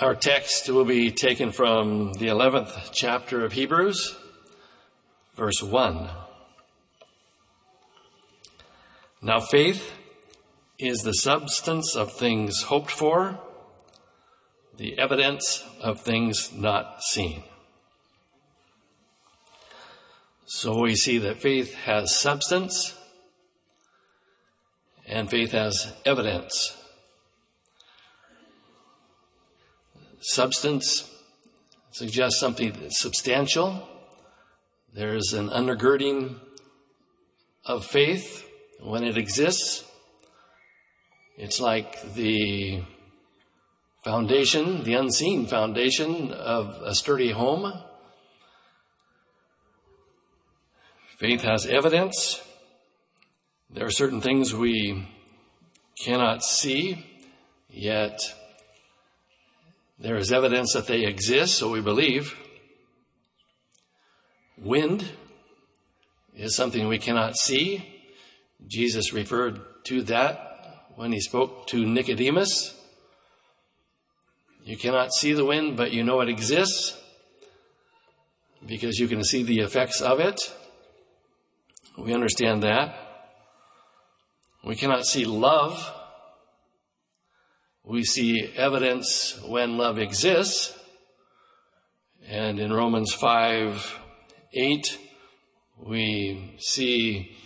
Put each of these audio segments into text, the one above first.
Our text will be taken from the 11th chapter of Hebrews, verse 1. Now faith is the substance of things hoped for, the evidence of things not seen. So we see that faith has substance and faith has evidence. Substance suggests something substantial. There's an undergirding of faith when it exists. It's like the foundation, the unseen foundation of a sturdy home. Faith has evidence. There are certain things we cannot see, yet there is evidence that they exist, so we believe. Wind is something we cannot see. Jesus referred to that when he spoke to Nicodemus. You cannot see the wind, but you know it exists because you can see the effects of it. We understand that. We cannot see love. We see evidence when love exists. And in Romans 5 8, we see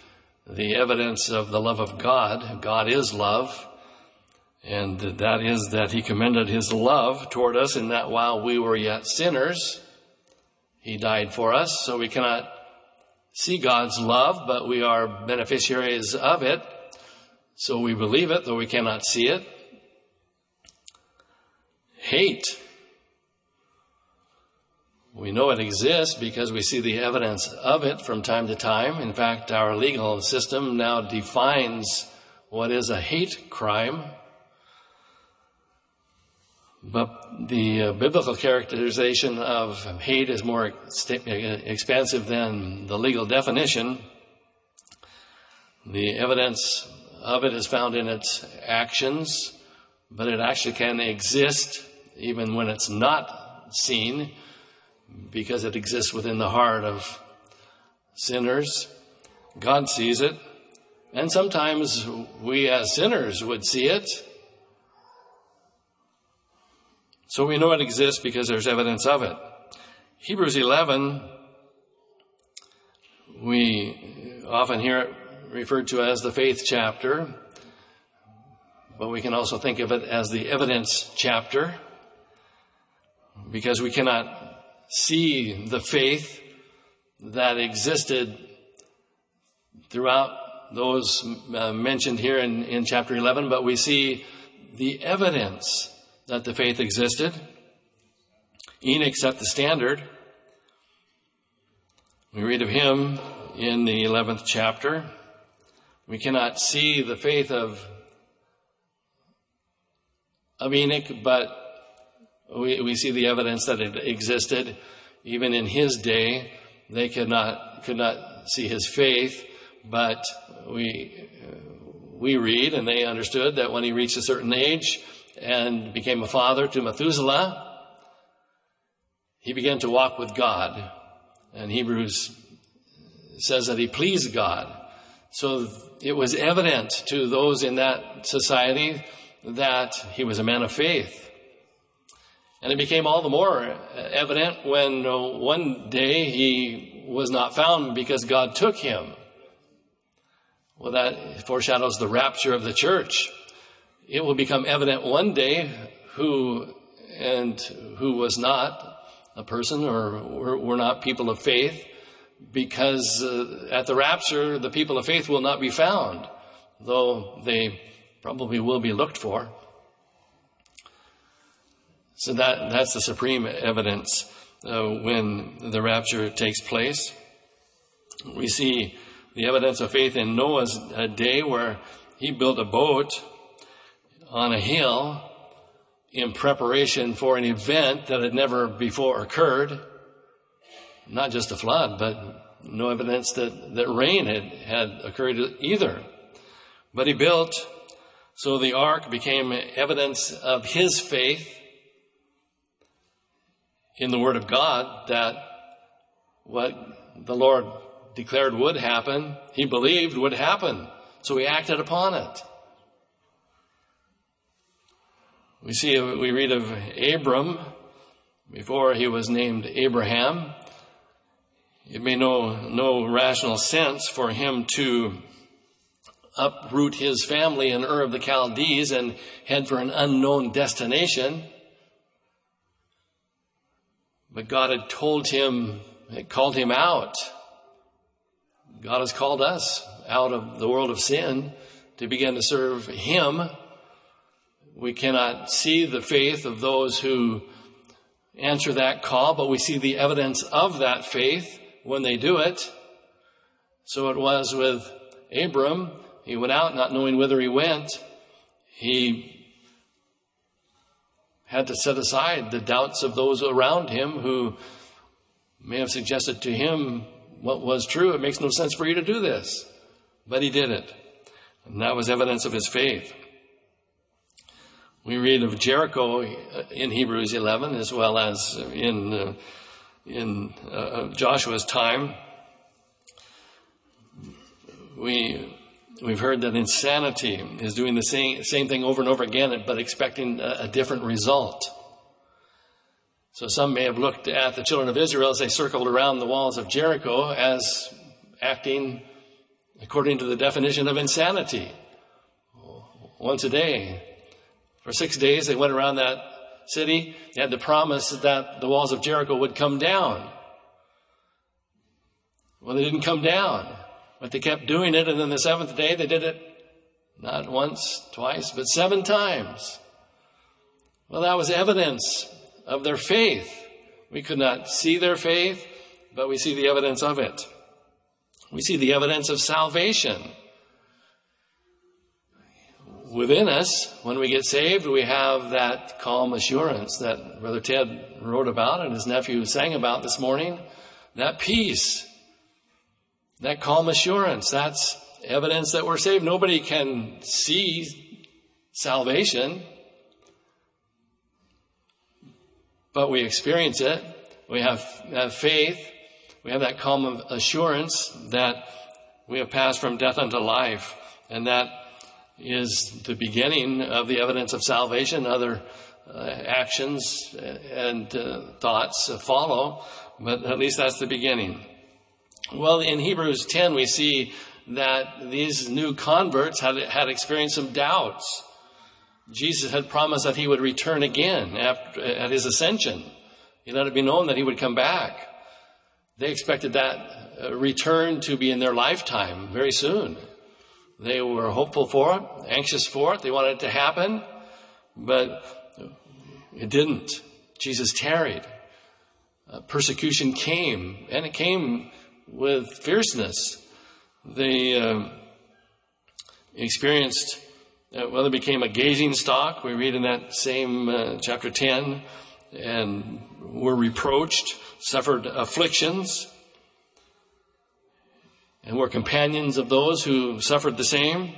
the evidence of the love of God. God is love. And that is that He commended His love toward us in that while we were yet sinners, He died for us. So we cannot see God's love, but we are beneficiaries of it. So we believe it, though we cannot see it. Hate. We know it exists because we see the evidence of it from time to time. In fact, our legal system now defines what is a hate crime. But the uh, biblical characterization of hate is more expansive than the legal definition. The evidence of it is found in its actions, but it actually can exist even when it's not seen because it exists within the heart of sinners. God sees it. And sometimes we as sinners would see it. So we know it exists because there's evidence of it. Hebrews 11, we often hear it referred to as the faith chapter, but we can also think of it as the evidence chapter because we cannot see the faith that existed throughout those uh, mentioned here in, in chapter 11, but we see the evidence that the faith existed. Enoch set the standard. We read of him in the 11th chapter. We cannot see the faith of, of Enoch, but we, we see the evidence that it existed. Even in his day, they could not, could not see his faith, but we, we read and they understood that when he reached a certain age and became a father to Methuselah, he began to walk with God. And Hebrews says that he pleased God. So it was evident to those in that society that he was a man of faith. And it became all the more evident when one day he was not found because God took him. Well, that foreshadows the rapture of the church. It will become evident one day who and who was not a person or were not people of faith because uh, at the rapture, the people of faith will not be found, though they probably will be looked for. So that, that's the supreme evidence uh, when the rapture takes place. We see the evidence of faith in Noah's uh, day where he built a boat on a hill in preparation for an event that had never before occurred not just a flood, but no evidence that, that rain had, had occurred either. But he built, so the ark became evidence of his faith. In the Word of God that what the Lord declared would happen, he believed would happen. So he acted upon it. We see, we read of Abram before he was named Abraham. It made no, no rational sense for him to uproot his family in Ur of the Chaldees and head for an unknown destination. But God had told him, had called him out. God has called us out of the world of sin to begin to serve Him. We cannot see the faith of those who answer that call, but we see the evidence of that faith when they do it. So it was with Abram. He went out not knowing whither he went. He had to set aside the doubts of those around him who may have suggested to him what was true. It makes no sense for you to do this. But he did it. And that was evidence of his faith. We read of Jericho in Hebrews 11 as well as in, uh, in uh, Joshua's time. We, we've heard that insanity is doing the same, same thing over and over again, but expecting a, a different result. So some may have looked at the children of Israel as they circled around the walls of Jericho as acting according to the definition of insanity. Once a day. For six days they went around that city. They had the promise that the walls of Jericho would come down. Well, they didn't come down, but they kept doing it. And then the seventh day they did it not once, twice, but seven times. Well, that was evidence of their faith. We could not see their faith, but we see the evidence of it. We see the evidence of salvation. Within us, when we get saved, we have that calm assurance that Brother Ted wrote about and his nephew sang about this morning. That peace, that calm assurance, that's evidence that we're saved. Nobody can see salvation. but we experience it. We have, have faith. We have that calm assurance that we have passed from death unto life. And that is the beginning of the evidence of salvation. Other uh, actions and uh, thoughts follow, but at least that's the beginning. Well, in Hebrews 10, we see that these new converts had, had experienced some doubts. Jesus had promised that he would return again after, at his ascension. He let it be known that he would come back. They expected that uh, return to be in their lifetime very soon. They were hopeful for it, anxious for it. They wanted it to happen, but it didn't. Jesus tarried. Uh, persecution came, and it came with fierceness. They uh, experienced uh, well, it became a gazing stock. We read in that same uh, chapter 10, and were reproached, suffered afflictions, and were companions of those who suffered the same.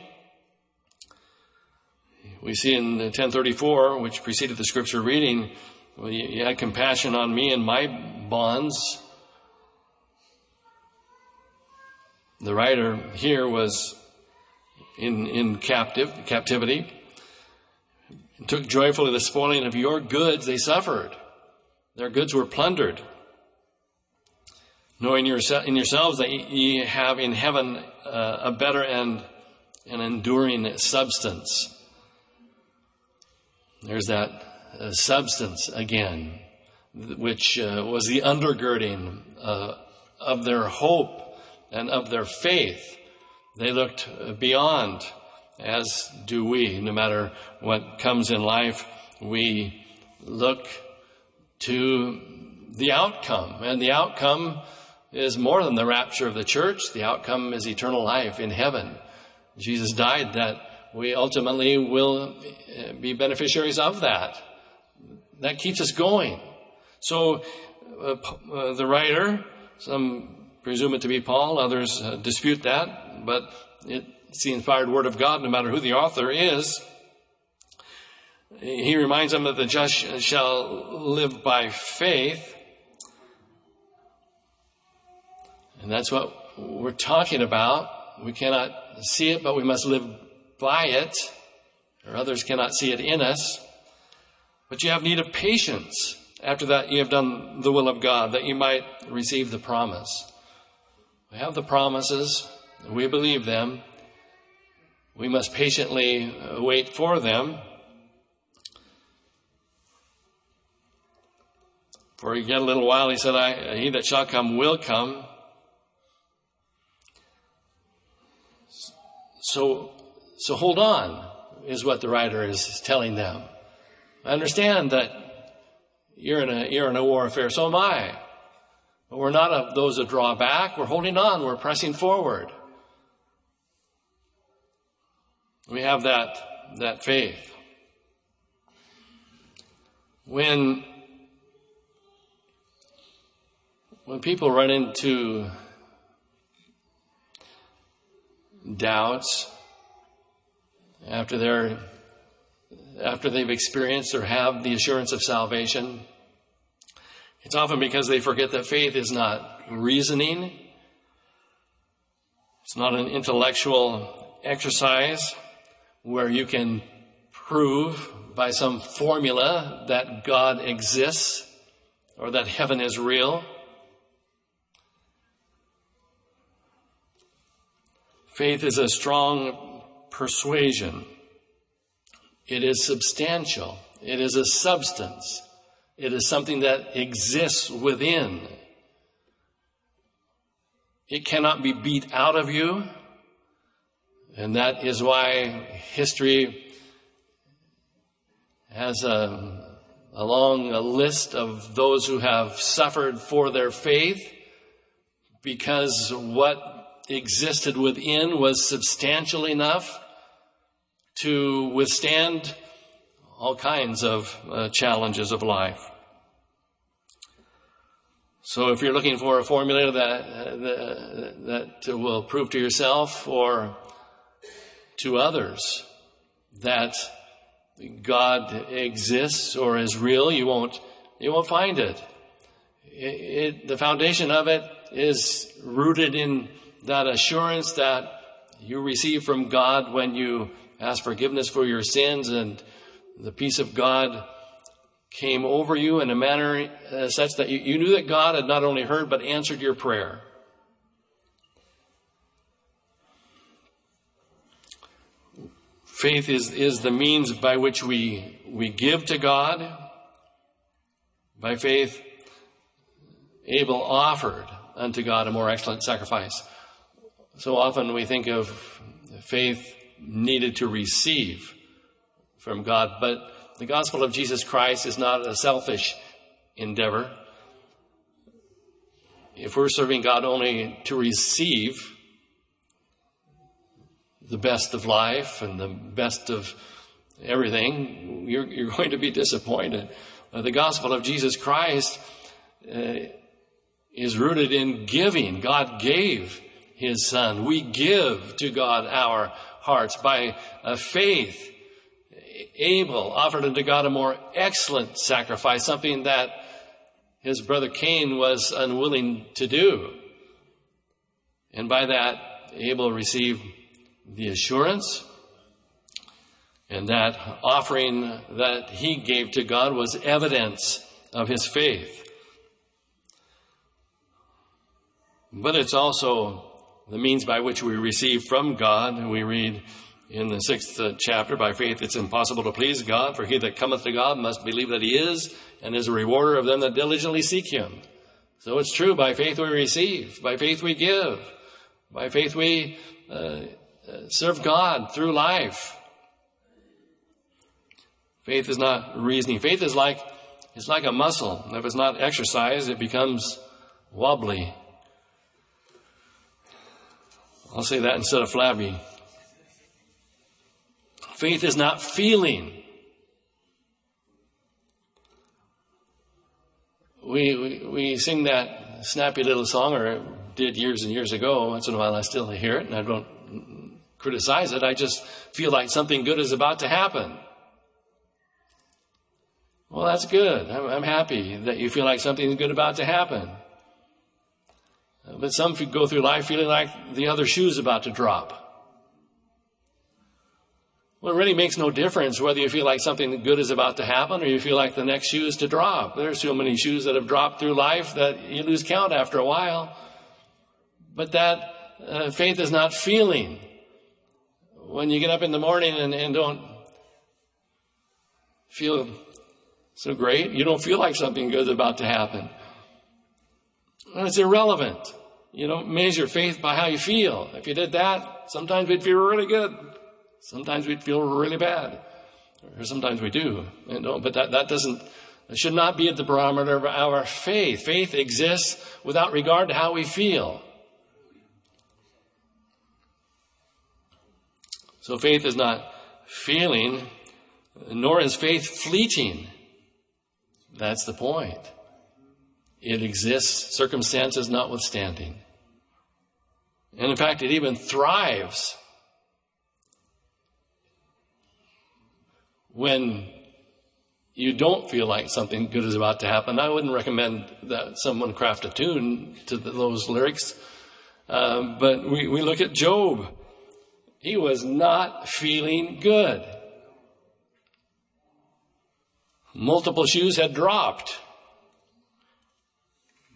We see in 1034, which preceded the scripture reading, well, you had compassion on me and my bonds. The writer here was in, in captive, captivity. Took joyfully the spoiling of your goods they suffered. Their goods were plundered. Knowing in yourselves that ye have in heaven uh, a better and an enduring substance. There's that uh, substance again, which uh, was the undergirding uh, of their hope and of their faith. They looked beyond, as do we. No matter what comes in life, we look to the outcome. And the outcome is more than the rapture of the church. The outcome is eternal life in heaven. Jesus died that we ultimately will be beneficiaries of that. That keeps us going. So, uh, uh, the writer, some presume it to be Paul. Others uh, dispute that, but it's the inspired word of God, no matter who the author is. He reminds them that the just shall live by faith. And that's what we're talking about. We cannot see it, but we must live by it, or others cannot see it in us. But you have need of patience after that you have done the will of God, that you might receive the promise. We have the promises, we believe them. We must patiently uh, wait for them. For yet a little while, he said, I, He that shall come will come. So, so hold on, is what the writer is telling them. I understand that you're in a, you're in a warfare, so am I. But we're not of those that draw back. We're holding on. We're pressing forward. We have that, that faith. When, when people run into doubts after they're after they've experienced or have the assurance of salvation, it's often because they forget that faith is not reasoning. It's not an intellectual exercise where you can prove by some formula that God exists or that heaven is real. Faith is a strong persuasion. It is substantial. It is a substance. It is something that exists within. It cannot be beat out of you. And that is why history has a, a long a list of those who have suffered for their faith because what existed within was substantial enough to withstand all kinds of uh, challenges of life. So if you're looking for a formula that, uh, that will prove to yourself or to others that God exists or is real, you won't, you won't find it. It, it. The foundation of it is rooted in that assurance that you receive from God when you ask forgiveness for your sins, and the peace of God came over you in a manner uh, such that you, you knew that God had not only heard but answered your prayer. Faith is, is the means by which we, we give to God. By faith, Abel offered unto God a more excellent sacrifice. So often we think of faith needed to receive from God. But the gospel of Jesus Christ is not a selfish endeavor. If we're serving God only to receive the best of life and the best of everything, you're, you're going to be disappointed. Uh, the gospel of Jesus Christ uh, is rooted in giving. God gave his son. We give to God our hearts by uh, faith. Abel offered unto God a more excellent sacrifice, something that his brother Cain was unwilling to do. And by that, Abel received the assurance, and that offering that he gave to God was evidence of his faith. But it's also the means by which we receive from God. We read in the sixth uh, chapter, by faith it's impossible to please God, for he that cometh to God must believe that he is, and is a rewarder of them that diligently seek him. So it's true, by faith we receive, by faith we give, by faith we uh, uh serve God through life. Faith is not reasoning. Faith is like, it's like a muscle. If it's not exercised, it becomes wobbly. I'll say that instead of flabby. Faith is not feeling. We, we, we sing that snappy little song, or did years and years ago. Once in a while I still hear it, and I don't criticize it. I just feel like something good is about to happen. Well, that's good. I'm, I'm happy that you feel like something good about to happen. But some go through life feeling like the other shoe's about to drop. Well, it really makes no difference whether you feel like something good is about to happen or you feel like the next shoe is to drop. There's so many shoes that have dropped through life that you lose count after a while. But that uh, faith is not feeling. When you get up in the morning and, and don't feel so great, you don't feel like something good is about to happen. And it's irrelevant. You don't measure faith by how you feel. If you did that, sometimes we'd feel really good. Sometimes we'd feel really bad. Or sometimes we do. You know, but that, that doesn't, it should not be at the barometer of our faith. Faith exists without regard to how we feel. So faith is not feeling, nor is faith fleeting. That's the point. It exists, circumstances notwithstanding. And in fact, it even thrives when you don't feel like something good is about to happen. I wouldn't recommend that someone craft a tune to the, those lyrics. Um, but we, we look at Job. He was not feeling good. Multiple shoes had dropped.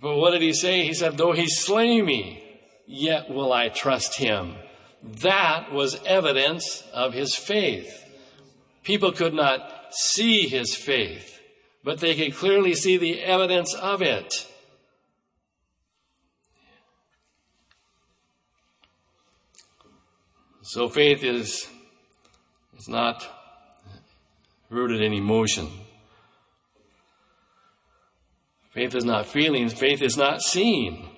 But what did he say? He said, though he slay me, yet will I trust him. That was evidence of his faith. People could not see his faith, but they could clearly see the evidence of it. So faith is, is not rooted in emotion. Faith is not feelings. Faith is not seeing.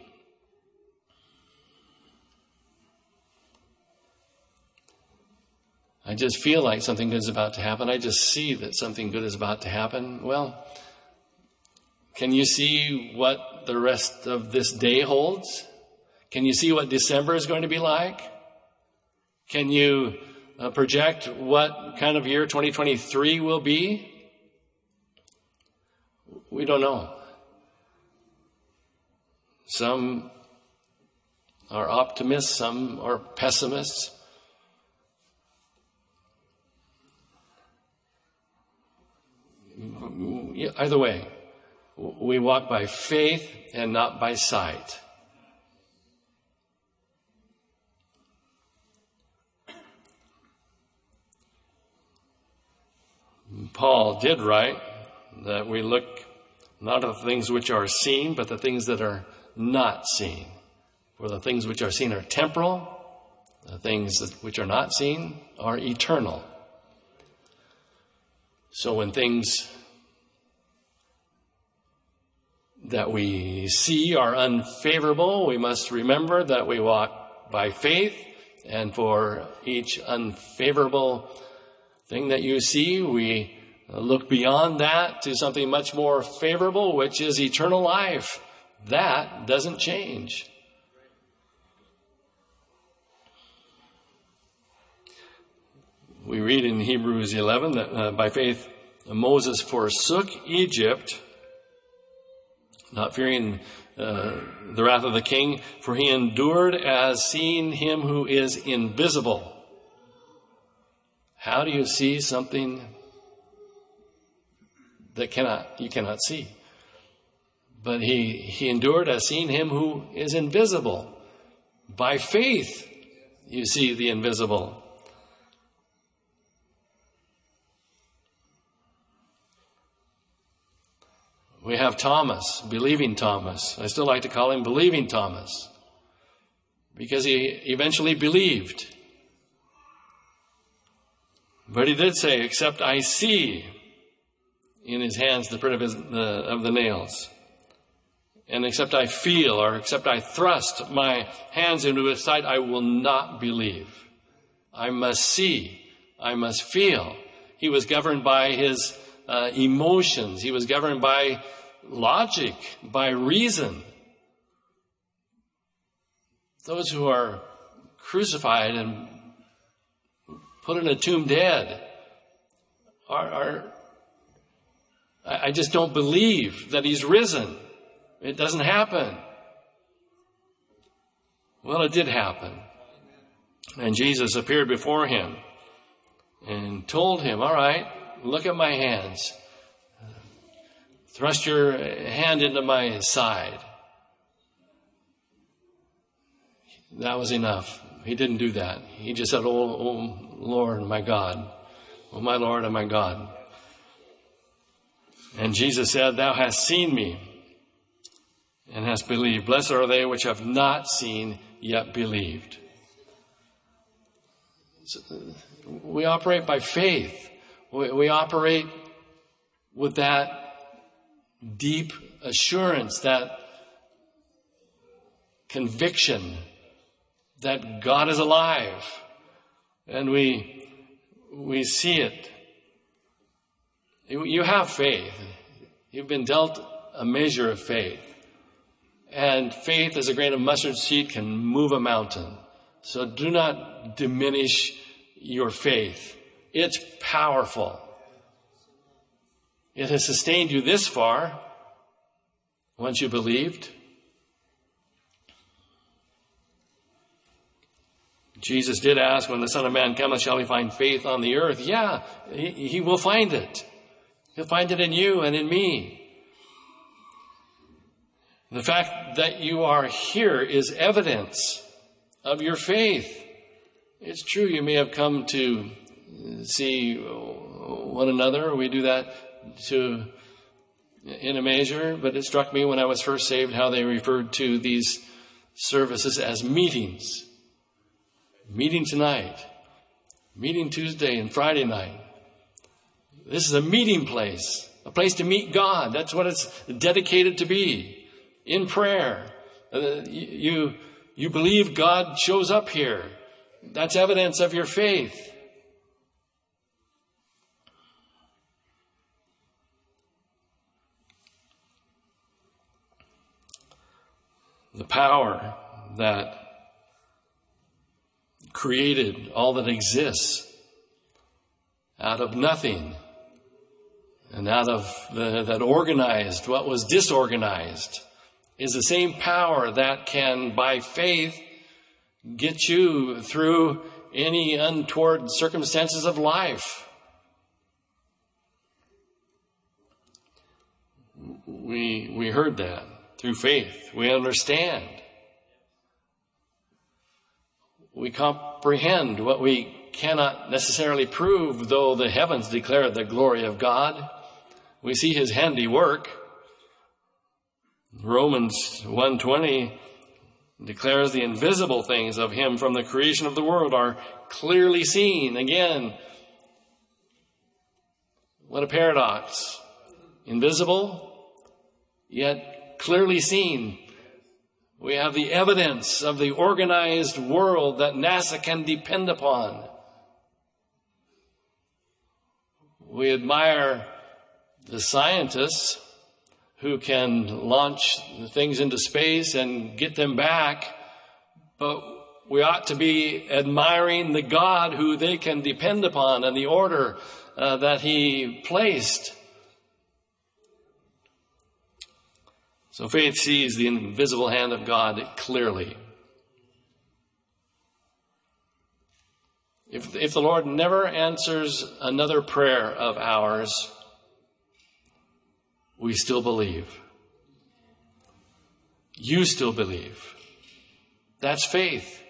I just feel like something good is about to happen. I just see that something good is about to happen. Well, can you see what the rest of this day holds? Can you see what December is going to be like? Can you uh, project what kind of year 2023 will be? We don't know. Some are optimists, some are pessimists. Either way, we walk by faith and not by sight. Paul did write that we look not at the things which are seen, but the things that are not seen. For the things which are seen are temporal, the things which are not seen are eternal. So when things that we see are unfavorable, we must remember that we walk by faith, and for each unfavorable thing that you see, we look beyond that to something much more favorable, which is eternal life. That doesn't change. We read in Hebrews 11 that uh, by faith Moses forsook Egypt, not fearing uh, the wrath of the king, for he endured as seeing him who is invisible. How do you see something that cannot you cannot see? But he, he endured as seeing him who is invisible. By faith, you see the invisible. We have Thomas, believing Thomas. I still like to call him believing Thomas because he eventually believed. But he did say, except I see in his hands the print of, his, the, of the nails. And except I feel or except I thrust my hands into his side, I will not believe. I must see. I must feel. He was governed by his uh, emotions. He was governed by logic, by reason. Those who are crucified and put in a tomb dead are, are I just don't believe that he's risen. It doesn't happen. Well, it did happen. And Jesus appeared before him and told him, All right, look at my hands. Thrust your hand into my side. That was enough. He didn't do that. He just said, Oh, oh Lord, my God. Oh, my Lord and my God. And Jesus said, Thou hast seen me and hast believed. Blessed are they which have not seen yet believed. So uh, we operate by faith. We, we operate with that deep assurance, that conviction that God is alive. And we, we see it. You have faith. You've been dealt a measure of faith. And faith as a grain of mustard seed can move a mountain. So do not diminish your faith. It's powerful. It has sustained you this far once you believed. Jesus did ask, when the Son of Man cometh, shall he find faith on the earth? Yeah, he, he will find it. He'll find it in you and in me. The fact that you are here is evidence of your faith. It's true, you may have come to see one another. We do that to, in a measure, but it struck me when I was first saved how they referred to these services as meetings. Meeting tonight, meeting Tuesday and Friday night. This is a meeting place, a place to meet God. That's what it's dedicated to be. In prayer. Uh, you, you believe God shows up here. That's evidence of your faith. The power that created all that exists out of nothing and out of the, that organized what was disorganized is the same power that can, by faith, get you through any untoward circumstances of life. We, we heard that through faith. We understand. We comprehend what we cannot necessarily prove, though the heavens declare the glory of God. We see his handiwork. Romans 120 declares the invisible things of him from the creation of the world are clearly seen. Again, what a paradox. Invisible, yet clearly seen. We have the evidence of the organized world that NASA can depend upon. We admire the scientists who can launch things into space and get them back, but we ought to be admiring the God who they can depend upon and the order uh, that He placed. So faith sees the invisible hand of God clearly. If, if the Lord never answers another prayer of ours, we still believe. You still believe. That's faith.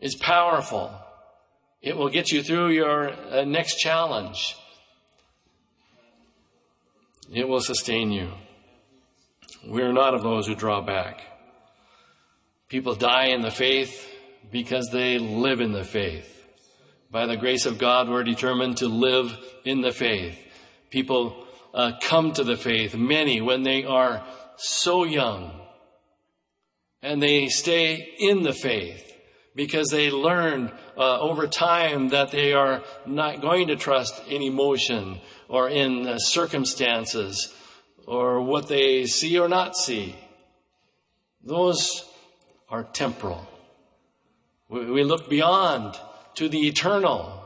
It's powerful. It will get you through your uh, next challenge. It will sustain you. We are not of those who draw back. People die in the faith because they live in the faith. By the grace of God, we're determined to live in the faith. People uh, come to the faith, many when they are so young. And they stay in the faith because they learn uh, over time that they are not going to trust in emotion or in uh, circumstances or what they see or not see. Those are temporal. We, look beyond to the eternal.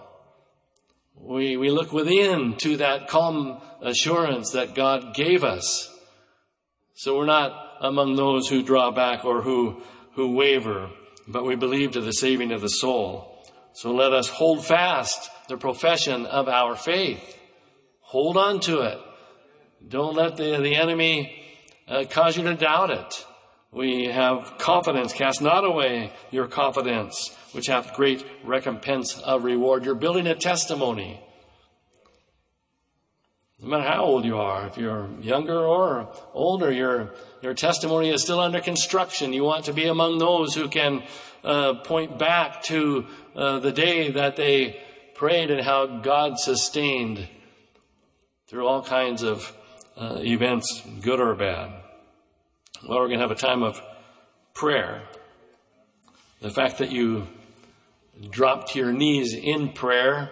We, we look within to that calm assurance that God gave us. So we're not among those who draw back or who, who waver, but we believe to the saving of the soul. So let us hold fast the profession of our faith. Hold on to it. Don't let the, the enemy uh, cause you to doubt it. We have confidence. Cast not away your confidence, which hath great recompense of reward. You're building a testimony. No matter how old you are, if you're younger or older, your, your testimony is still under construction. You want to be among those who can uh, point back to uh, the day that they prayed and how God sustained through all kinds of uh, events, good or bad. Well, we're going to have a time of prayer. The fact that you drop to your knees in prayer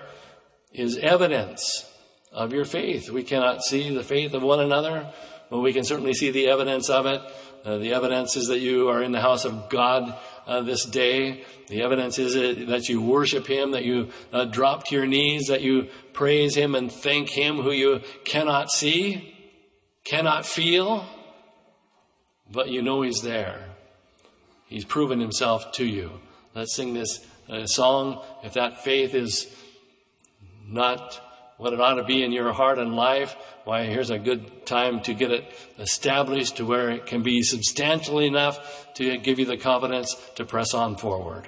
is evidence of your faith. We cannot see the faith of one another, but we can certainly see the evidence of it. Uh, the evidence is that you are in the house of God uh, this day. The evidence is that you worship Him, that you uh, drop to your knees, that you praise Him and thank Him who you cannot see, cannot feel, but you know He's there. He's proven Himself to you. Let's sing this uh, song. If that faith is not what it ought to be in your heart and life, why, here's a good time to get it established to where it can be substantial enough to give you the confidence to press on forward.